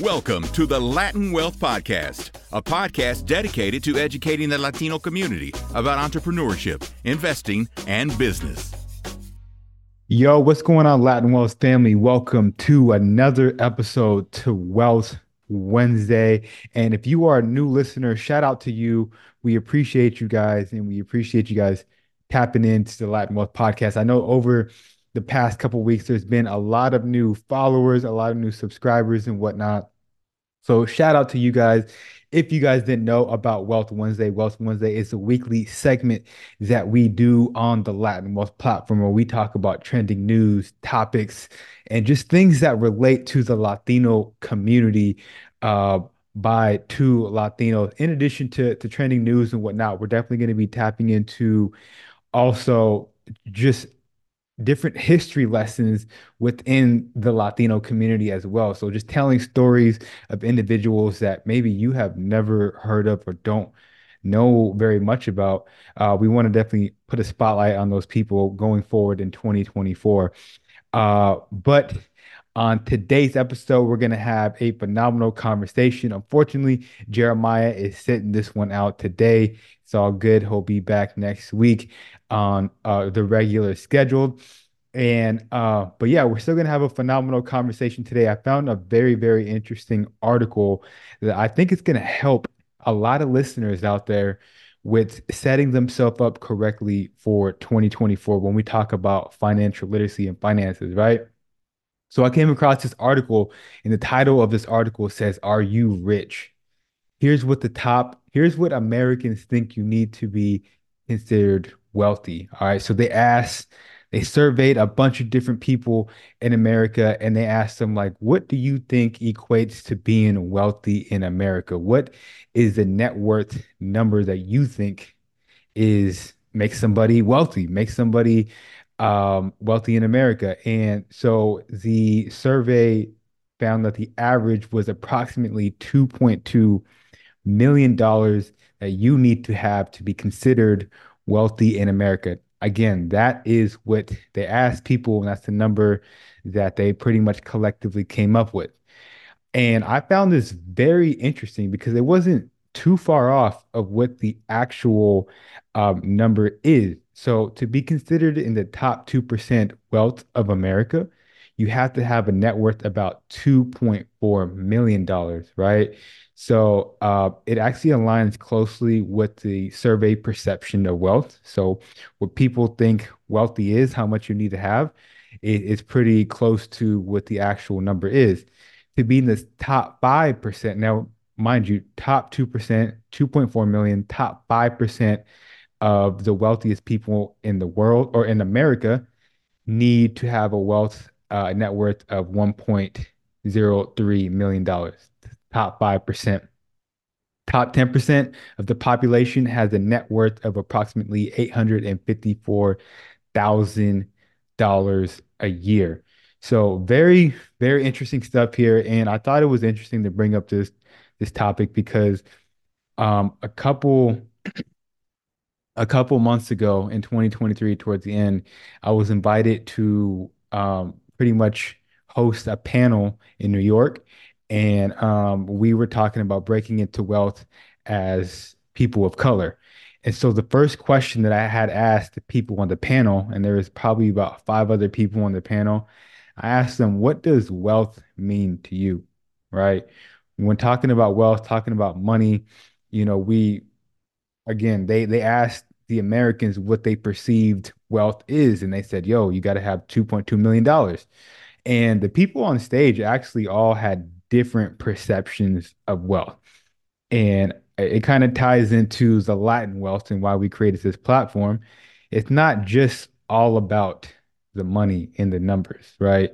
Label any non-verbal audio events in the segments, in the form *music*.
Welcome to the Latin Wealth Podcast, a podcast dedicated to educating the Latino community about entrepreneurship, investing, and business. Yo, what's going on, Latin Wealth family? Welcome to another episode to Wealth Wednesday. And if you are a new listener, shout out to you. We appreciate you guys and we appreciate you guys tapping into the Latin Wealth Podcast. I know over the past couple weeks, there's been a lot of new followers, a lot of new subscribers, and whatnot. So, shout out to you guys. If you guys didn't know about Wealth Wednesday, Wealth Wednesday is a weekly segment that we do on the Latin Wealth platform where we talk about trending news, topics, and just things that relate to the Latino community uh, by two Latinos. In addition to, to trending news and whatnot, we're definitely going to be tapping into also just different history lessons within the Latino community as well. So just telling stories of individuals that maybe you have never heard of or don't know very much about. Uh, we want to definitely put a spotlight on those people going forward in 2024. Uh, but on today's episode, we're going to have a phenomenal conversation. Unfortunately, Jeremiah is sitting this one out today. It's all good. He'll be back next week on uh, the regular schedule. And uh, but yeah, we're still gonna have a phenomenal conversation today. I found a very, very interesting article that I think is gonna help a lot of listeners out there with setting themselves up correctly for 2024 when we talk about financial literacy and finances, right? So I came across this article, and the title of this article says, Are You Rich? Here's what the top, here's what Americans think you need to be considered wealthy. All right. So they asked, they surveyed a bunch of different people in America and they asked them, like, what do you think equates to being wealthy in America? What is the net worth number that you think is makes somebody wealthy, makes somebody um, wealthy in America? And so the survey found that the average was approximately $2.2 million that you need to have to be considered wealthy in America. Again, that is what they asked people, and that's the number that they pretty much collectively came up with. And I found this very interesting because it wasn't too far off of what the actual um, number is. So, to be considered in the top 2% wealth of America, you have to have a net worth about $2.4 million, right? So uh, it actually aligns closely with the survey perception of wealth. So what people think wealthy is, how much you need to have, it is pretty close to what the actual number is. To be in the top 5%, now, mind you, top 2%, 2.4 million, top 5% of the wealthiest people in the world or in America need to have a wealth uh, net worth of $1.03 million top 5%. Top 10% of the population has a net worth of approximately $854,000 a year. So very, very interesting stuff here. And I thought it was interesting to bring up this this topic because um, a couple a couple months ago in 2023, towards the end, I was invited to um, pretty much host a panel in New York and um, we were talking about breaking into wealth as people of color. And so the first question that I had asked the people on the panel, and there was probably about five other people on the panel, I asked them, what does wealth mean to you? Right? When talking about wealth, talking about money, you know, we again, they they asked the Americans what they perceived wealth is, and they said, yo, you got to have $2.2 million. And the people on stage actually all had different perceptions of wealth. And it kind of ties into the Latin wealth and why we created this platform. It's not just all about the money and the numbers, right?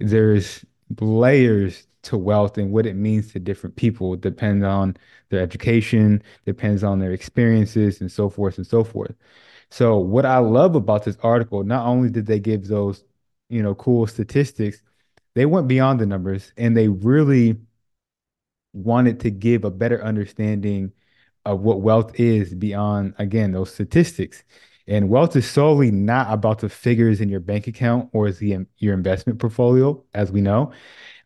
There's layers to wealth and what it means to different people. Depends on their education, depends on their experiences, and so forth and so forth. So, what I love about this article, not only did they give those, you know, cool statistics, they went beyond the numbers and they really wanted to give a better understanding of what wealth is beyond, again, those statistics. And wealth is solely not about the figures in your bank account or the your investment portfolio, as we know.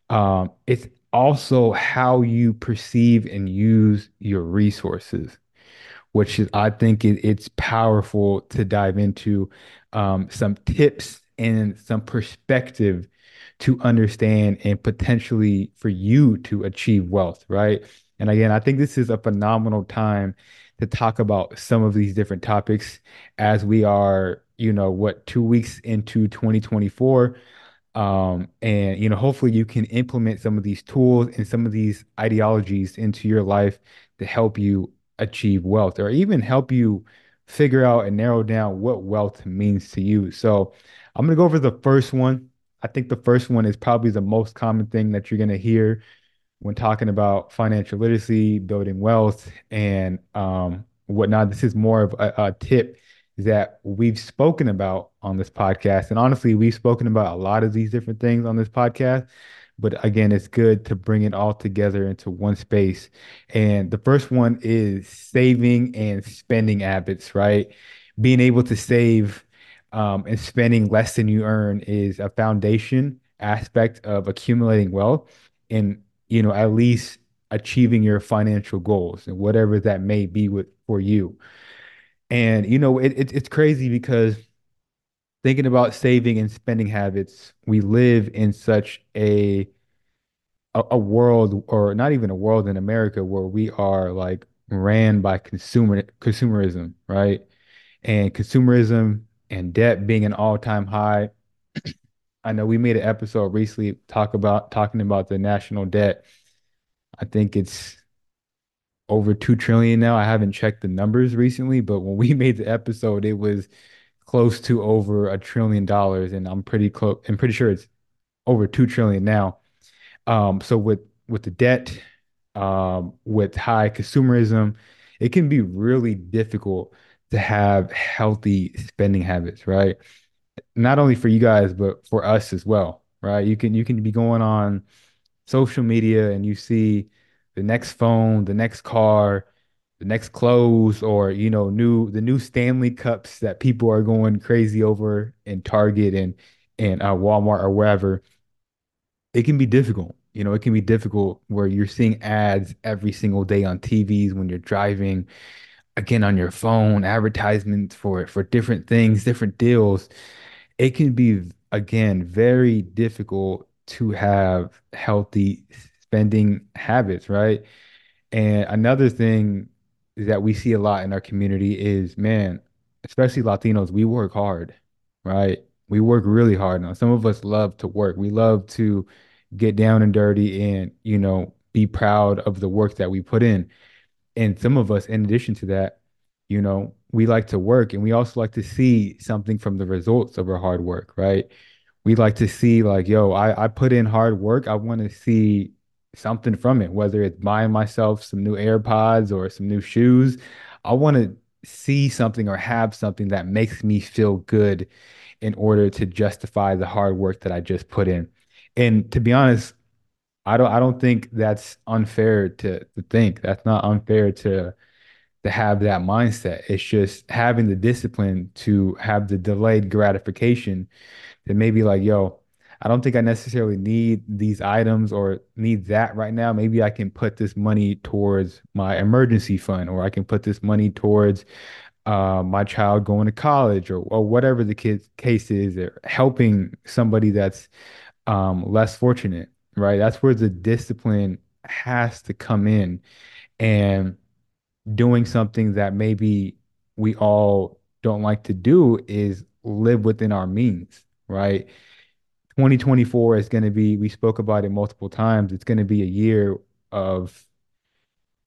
Um, it's also how you perceive and use your resources, which is, I think it, it's powerful to dive into um, some tips and some perspective to understand and potentially for you to achieve wealth, right? And again, I think this is a phenomenal time to talk about some of these different topics as we are, you know, what, two weeks into 2024. Um, and you know, hopefully you can implement some of these tools and some of these ideologies into your life to help you achieve wealth or even help you figure out and narrow down what wealth means to you. So I'm gonna go over the first one. I think the first one is probably the most common thing that you're gonna hear when talking about financial literacy, building wealth, and um, whatnot. This is more of a, a tip that we've spoken about on this podcast. And honestly, we've spoken about a lot of these different things on this podcast. But again, it's good to bring it all together into one space. And the first one is saving and spending habits, right? Being able to save um, and spending less than you earn is a foundation aspect of accumulating wealth and, you know, at least achieving your financial goals and whatever that may be with for you. And you know, it, it, it's crazy because thinking about saving and spending habits, we live in such a, a a world, or not even a world in America, where we are like ran by consumer consumerism, right? And consumerism and debt being an all-time high. *clears throat* I know we made an episode recently talk about talking about the national debt. I think it's over 2 trillion now. I haven't checked the numbers recently, but when we *laughs* made the episode, it was close to over a trillion dollars, and I'm pretty close. I'm pretty sure it's over 2 trillion now. Um, so with with the debt, um, with high consumerism, it can be really difficult to have healthy spending habits, right? Not only for you guys, but for us as well, right? You can you can be going on social media and you see the next phone, the next car, the next clothes, or you know, new the new Stanley Cups that people are going crazy over in Target and and uh, Walmart or wherever, it can be difficult. You know, it can be difficult where you're seeing ads every single day on TVs when you're driving, again on your phone, advertisements for for different things, different deals. It can be again very difficult to have healthy spending habits, right? And another thing that we see a lot in our community is, man, especially Latinos, we work hard, right? We work really hard now. Some of us love to work. We love to get down and dirty and, you know, be proud of the work that we put in. And some of us, in addition to that, you know, we like to work and we also like to see something from the results of our hard work, right? We like to see like, yo, I, I put in hard work. I want to see something from it, whether it's buying myself some new AirPods or some new shoes. I want to see something or have something that makes me feel good in order to justify the hard work that I just put in. And to be honest, I don't I don't think that's unfair to to think. That's not unfair to to have that mindset. It's just having the discipline to have the delayed gratification that maybe like, yo, I don't think I necessarily need these items or need that right now. Maybe I can put this money towards my emergency fund, or I can put this money towards uh, my child going to college, or, or whatever the kid's case is, or helping somebody that's um, less fortunate, right? That's where the discipline has to come in and doing something that maybe we all don't like to do is live within our means, right? 2024 is going to be, we spoke about it multiple times. It's going to be a year of,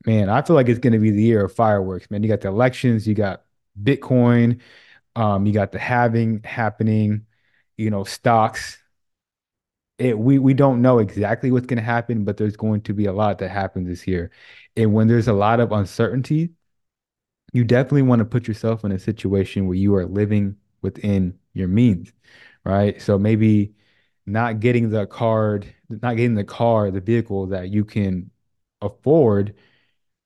man, I feel like it's going to be the year of fireworks, man. You got the elections, you got Bitcoin, um, you got the halving happening, you know, stocks. It, we we don't know exactly what's going to happen, but there's going to be a lot that happens this year. And when there's a lot of uncertainty, you definitely want to put yourself in a situation where you are living within your means, right? So maybe not getting the card, not getting the car, the vehicle that you can afford,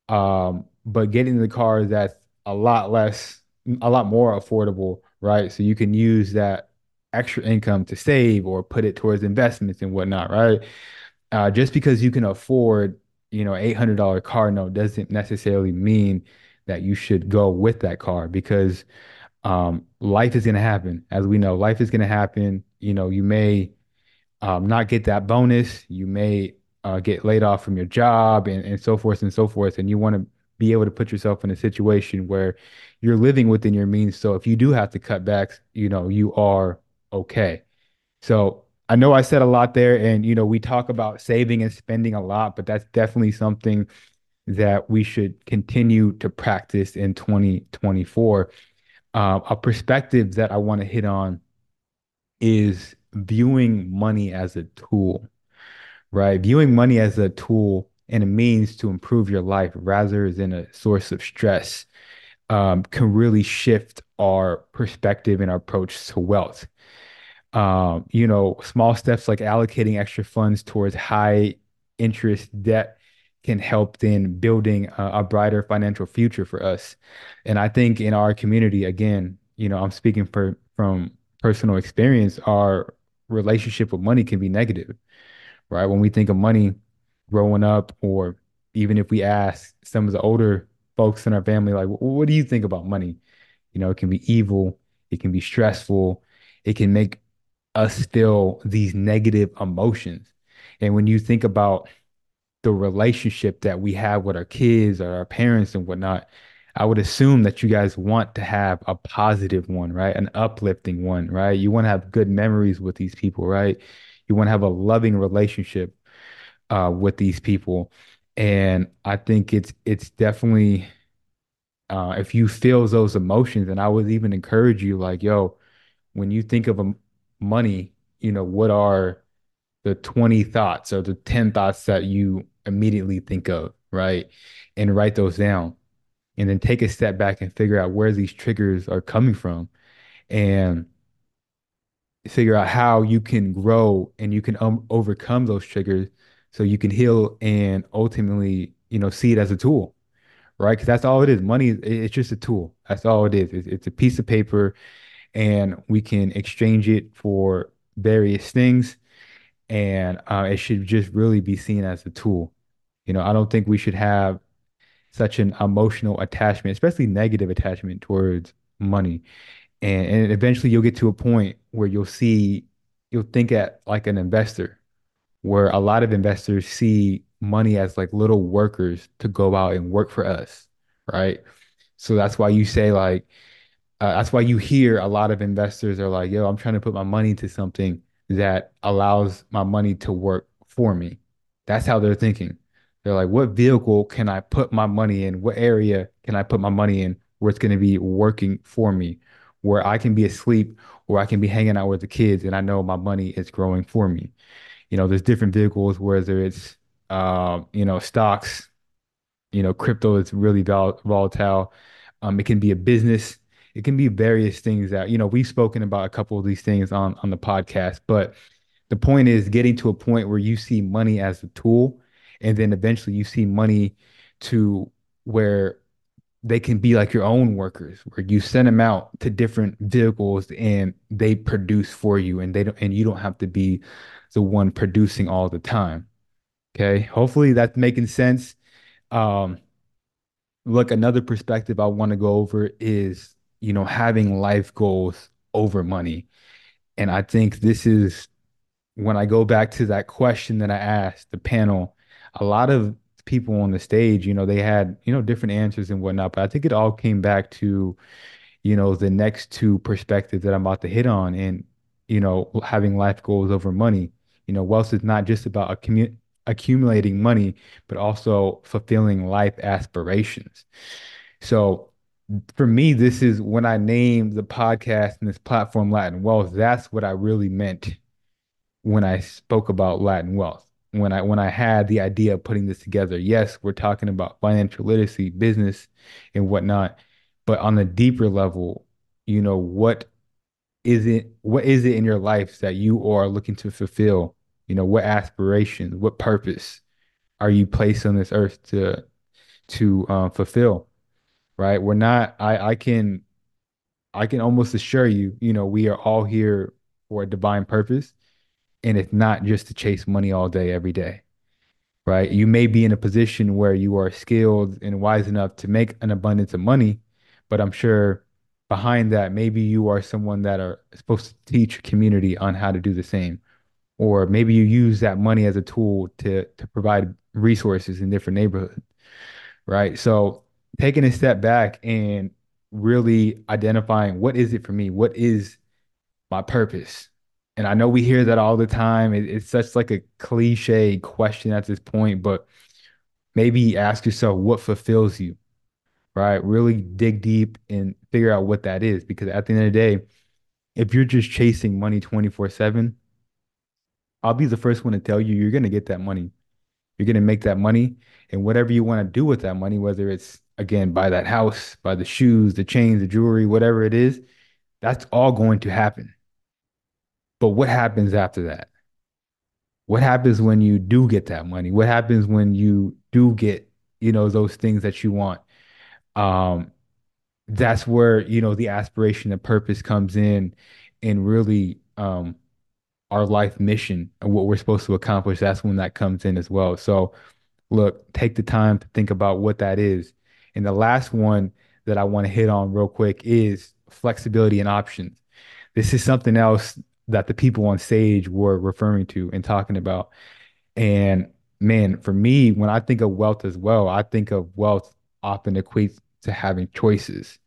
um, but getting the car that's a lot less, a lot more affordable, right? So you can use that extra income to save or put it towards investments and whatnot, right? uh, just because you can afford, you know, $800 car note doesn't necessarily mean that you should go with that car because um, life is going to happen. As we know, life is going to happen. You know, you may um, not get that bonus. You may uh, get laid off from your job and, and so forth and so forth. And you want to be able to put yourself in a situation where you're living within your means. So if you do have to cut back, you know, you are okay. So I know I said a lot there, and you know, we talk about saving and spending a lot, but that's definitely something that we should continue to practice in 2024. Uh, a perspective that I want to hit on is viewing money as a tool, right? Viewing money as a tool and a means to improve your life rather than a source of stress um, can really shift our perspective and our approach to wealth. Um, you know, small steps like allocating extra funds towards high interest debt can help in building a, a brighter financial future for us. And I think in our community, again, you know, I'm speaking for from personal experience, our relationship with money can be negative, right? When we think of money growing up, or even if we ask some of the older folks in our family, like, what do you think about money? You know, it can be evil, it can be stressful, it can make us feel these negative emotions. And when you think about the relationship that we have with our kids or our parents and whatnot, I would assume that you guys want to have a positive one, right? An uplifting one, right? You want to have good memories with these people, right? You want to have a loving relationship uh, with these people. And I think it's it's definitely uh, if you feel those emotions, and I would even encourage you, like, yo, when you think of a money, you know, what are the 20 thoughts or the 10 thoughts that you immediately think of, right? And write those down. And then take a step back and figure out where these triggers are coming from and figure out how you can grow and you can um, overcome those triggers so you can heal and ultimately, you know, see it as a tool, right? Because that's all it is. Money, it's just a tool. That's all it is. It's, a piece of paper and we can exchange it for various things. And uh, it should just really be seen as a tool. You know, I don't think we should have such an emotional attachment, especially negative attachment towards money. And, and eventually you'll get to a point where you'll see, you'll think at like an investor, where a lot of investors see money as like little workers to go out and work for us, right? So that's why you say like, uh, that's why you hear a lot of investors are like, yo, I'm trying to put my money into something that allows my money to work for me. That's how they're thinking. They're like, what vehicle can I put my money in? What area can I put my money in where it's going to be working for me, where I can be asleep or I can be hanging out with the kids and I know my money is growing for me. You know, there's different vehicles, whether it's, uh, you know, stocks, you know, crypto is really vol volatile. Um, it can be a business it can be various things that, you know, we've spoken about a couple of these things on on the podcast, but the point is getting to a point where you see money as a tool and then eventually you see money to where they can be like your own workers where you send them out to different vehicles and they produce for you and they don't and you don't have to be the one producing all the time. Okay? Hopefully that's making sense. Um look another perspective i want to go over is you know, having life goals over money. And I think this is when I go back to that question that I asked the panel, a lot of people on the stage, you know, they had, you know, different answers and whatnot, but I think it all came back to, you know, the next two perspectives that I'm about to hit on and, you know, having life goals over money. You know, wealth is not just about accumu accumulating money, but also fulfilling life aspirations. So for me, this is when I named the podcast and this platform Latin Wealth. That's what I really meant when I spoke about Latin Wealth. When I when I had the idea of putting this together. Yes, we're talking about financial literacy, business, and whatnot, but on a deeper level, you know, what is it? What is it in your life that you are looking to fulfill? You know, what aspirations, what purpose are you placed on this earth to to uh, fulfill? right? We're not, I, I can, I can almost assure you, you know, we are all here for a divine purpose. And it's not just to chase money all day, every day, right? You may be in a position where you are skilled and wise enough to make an abundance of money, but I'm sure behind that, maybe you are someone that are supposed to teach community on how to do the same. Or maybe you use that money as a tool to to provide resources in different neighborhoods, right? So taking a step back and really identifying what is it for me? What is my purpose? And I know we hear that all the time. It, it's such like a cliche question at this point, but maybe ask yourself what fulfills you, right? Really dig deep and figure out what that is. Because at the end of the day, if you're just chasing money 24/7, I'll be the first one to tell you you're going to get that money. You're going to make that money. And whatever you want to do with that money, whether it's again, buy that house, buy the shoes, the chains, the jewelry, whatever it is, that's all going to happen. But what happens after that? What happens when you do get that money? What happens when you do get, you know, those things that you want? Um, that's where, you know, the aspiration and purpose comes in and really um our life mission and what we're supposed to accomplish. That's when that comes in as well. So look, take the time to think about what that is. And the last one that I want to hit on real quick is flexibility and options. This is something else that the people on stage were referring to and talking about. And man, for me, when I think of wealth as well, I think of wealth often equates to having choices,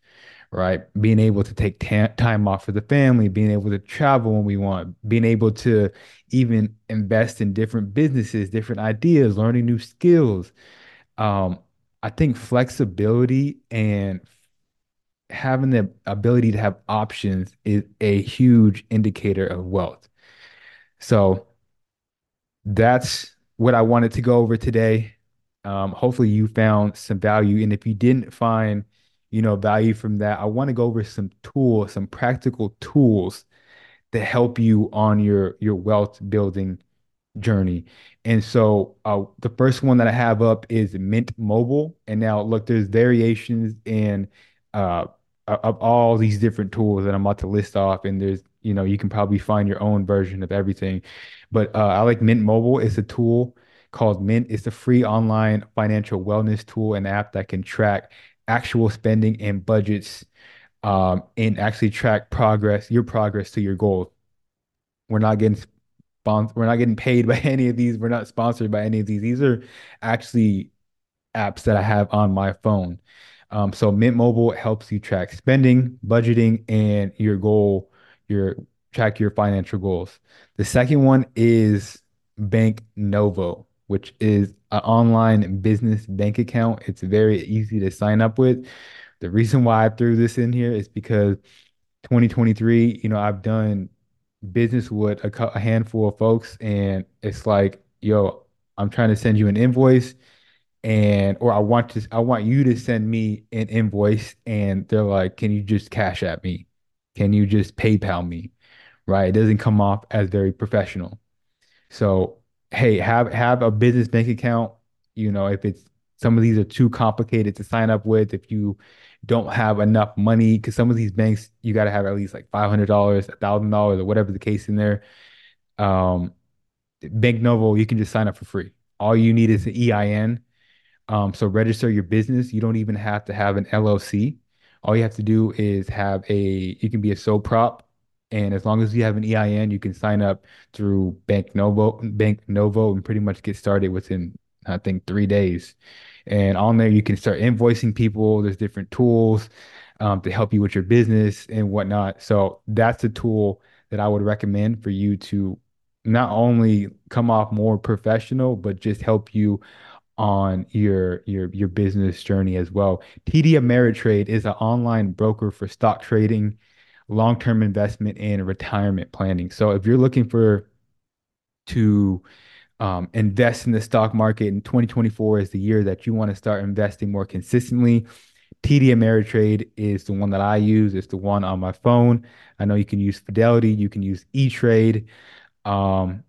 right? Being able to take ta time off for the family, being able to travel when we want, being able to even invest in different businesses, different ideas, learning new skills. Um, I think flexibility and having the ability to have options is a huge indicator of wealth. So that's what I wanted to go over today. Um, hopefully you found some value. And if you didn't find, you know, value from that, I want to go over some tools, some practical tools to help you on your your wealth building journey. And so uh, the first one that I have up is Mint Mobile. And now look, there's variations in uh, of all these different tools that I'm about to list off. And there's, you know, you can probably find your own version of everything. But uh, I like Mint Mobile. It's a tool called Mint. It's a free online financial wellness tool and app that can track actual spending and budgets um, and actually track progress, your progress to your goals. We're not getting sponsor. We're not getting paid *laughs* by any of these. We're not sponsored by any of these. These are actually apps that I have on my phone. Um, so Mint Mobile helps you track spending, budgeting, and your goal, your track your financial goals. The second one is Bank Novo, which is an online business bank account. It's very easy to sign up with. The reason why I threw this in here is because 2023, you know, I've done business with a, a handful of folks, and it's like, yo, I'm trying to send you an invoice, and or I want to, I want you to send me an invoice, and they're like, can you just Cash App me? Can you just PayPal me? Right? It doesn't come off as very professional. So, hey, have have a business bank account. You know, if it's some of these are too complicated to sign up with, if you don't have enough money, because some of these banks you got to have at least like five hundred dollars, a thousand dollars, or whatever the case in there. Um, Bank Novo, you can just sign up for free. All you need is an EIN. Um, so register your business. You don't even have to have an LLC. All you have to do is have a, you can be a sole prop and as long as you have an EIN, you can sign up through Bank Novo, Bank Novo, and pretty much get started within, I think, three days. And on there, you can start invoicing people. There's different tools um, to help you with your business and whatnot. So that's a tool that I would recommend for you to not only come off more professional, but just help you on your your your business journey as well. TD Ameritrade is an online broker for stock trading long-term investment and retirement planning. So if you're looking for to um, invest in the stock market in 2024 is the year that you want to start investing more consistently. TD Ameritrade is the one that I use. It's the one on my phone. I know you can use Fidelity, you can use E-Trade. Um,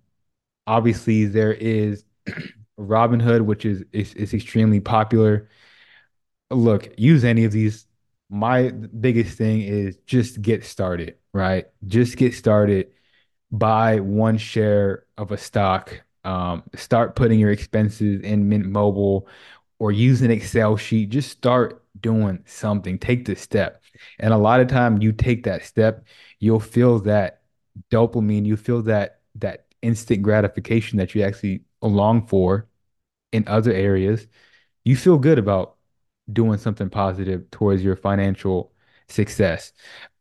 obviously, there is *clears throat* Robinhood, which is, is is extremely popular. Look, use any of these my biggest thing is just get started, right? Just get started. buy one share of a stock, um, start putting your expenses in Mint Mobile or use an Excel sheet. Just start doing something. Take the step. And a lot of time you take that step, you'll feel that dopamine, you feel that that instant gratification that you actually long for in other areas. You feel good about doing something positive towards your financial success.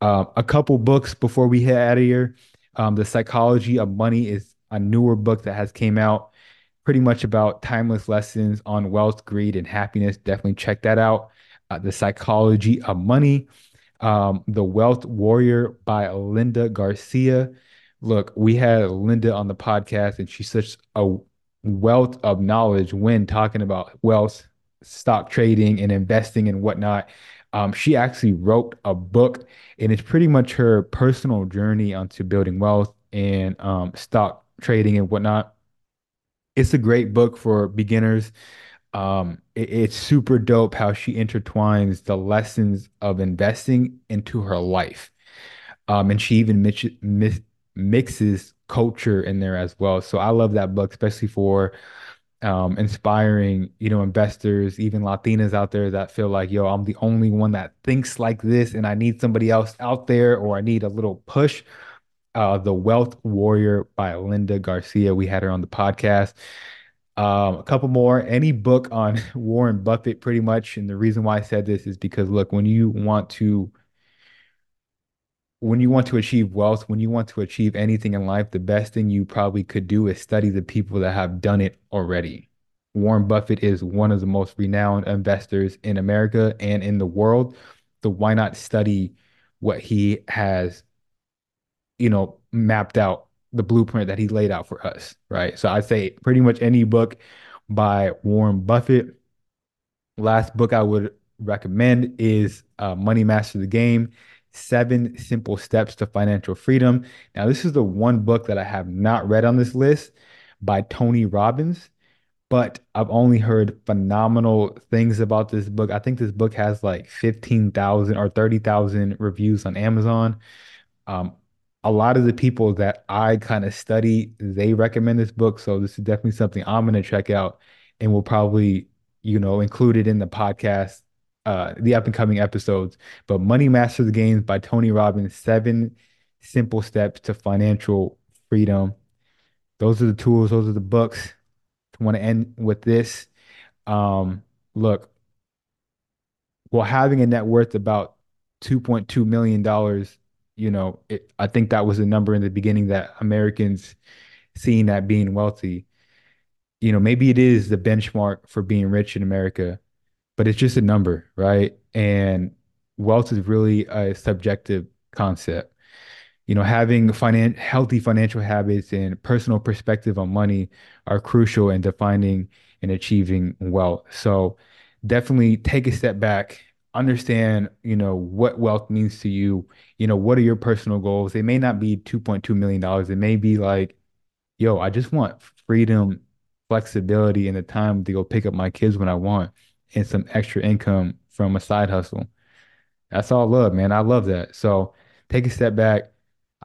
Uh, a couple books before we head out of here. Um, The Psychology of Money is a newer book that has came out pretty much about timeless lessons on wealth, greed, and happiness. Definitely check that out. Uh, The Psychology of Money, um, The Wealth Warrior by Linda Garcia. Look, we had Linda on the podcast, and she's such a wealth of knowledge when talking about wealth, stock trading, and investing and whatnot. Um, she actually wrote a book, and it's pretty much her personal journey onto building wealth and um, stock trading and whatnot. It's a great book for beginners. Um, it- it's super dope how she intertwines the lessons of investing into her life. Um, and she even mix, mix, mixes culture in there as well. So I love that book, especially for um, inspiring, you know, investors, even Latinas out there that feel like, yo, I'm the only one that thinks like this, and I need somebody else out there, or I need a little push. Uh, The Wealth Warrior by Linda Garcia. We had her on the podcast. Um, a couple more. Any book on *laughs* Warren Buffett, pretty much. And the reason why I said this is because, look, when you want to when you want to achieve wealth, when you want to achieve anything in life, the best thing you probably could do is study the people that have done it already. Warren Buffett is one of the most renowned investors in America and in the world. So why not study what he has, you know, mapped out, the blueprint that he laid out for us, right? So I'd say pretty much any book by Warren Buffett Last book I would recommend is uh, Money Master the Game, Seven Simple Steps to Financial Freedom. Now, this is the one book that I have not read on this list by Tony Robbins, but I've only heard phenomenal things about this book. I think this book has like 15,000 or 30,000 reviews on Amazon. Um, a lot of the people that I kind of study, they recommend this book. So this is definitely something I'm going to check out and we'll probably, you know, include it in the podcast, uh, the up and coming episodes. But Money Master the Games by Tony Robbins, Seven Simple Steps to Financial Freedom. Those are the tools, those are the books. I want to end with this. Um, look, well, having a net worth about $2.2 million you know, it, I think that was a number in the beginning that Americans seeing that being wealthy, you know, maybe it is the benchmark for being rich in America, but it's just a number, right? And wealth is really a subjective concept. You know, having finan healthy financial habits and personal perspective on money are crucial in defining and achieving wealth. So definitely take a step back, understand, you know, what wealth means to you. You know, what are your personal goals? They may not be 2.2 million. dollars. It may be like, yo, I just want freedom, flexibility, and the time to go pick up my kids when I want, and some extra income from a side hustle. That's all love, man. I love that. So take a step back,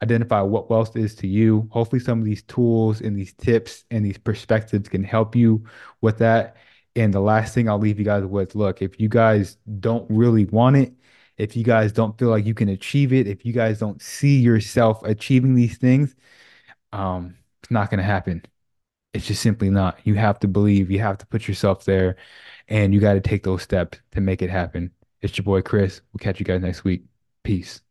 identify what wealth is to you. Hopefully, some of these tools and these tips and these perspectives can help you with that. And the last thing I'll leave you guys with, look, if you guys don't really want it, if you guys don't feel like you can achieve it, if you guys don't see yourself achieving these things, um, it's not going to happen. It's just simply not. You have to believe, you have to put yourself there, and you got to take those steps to make it happen. It's your boy Chris. We'll catch you guys next week. Peace.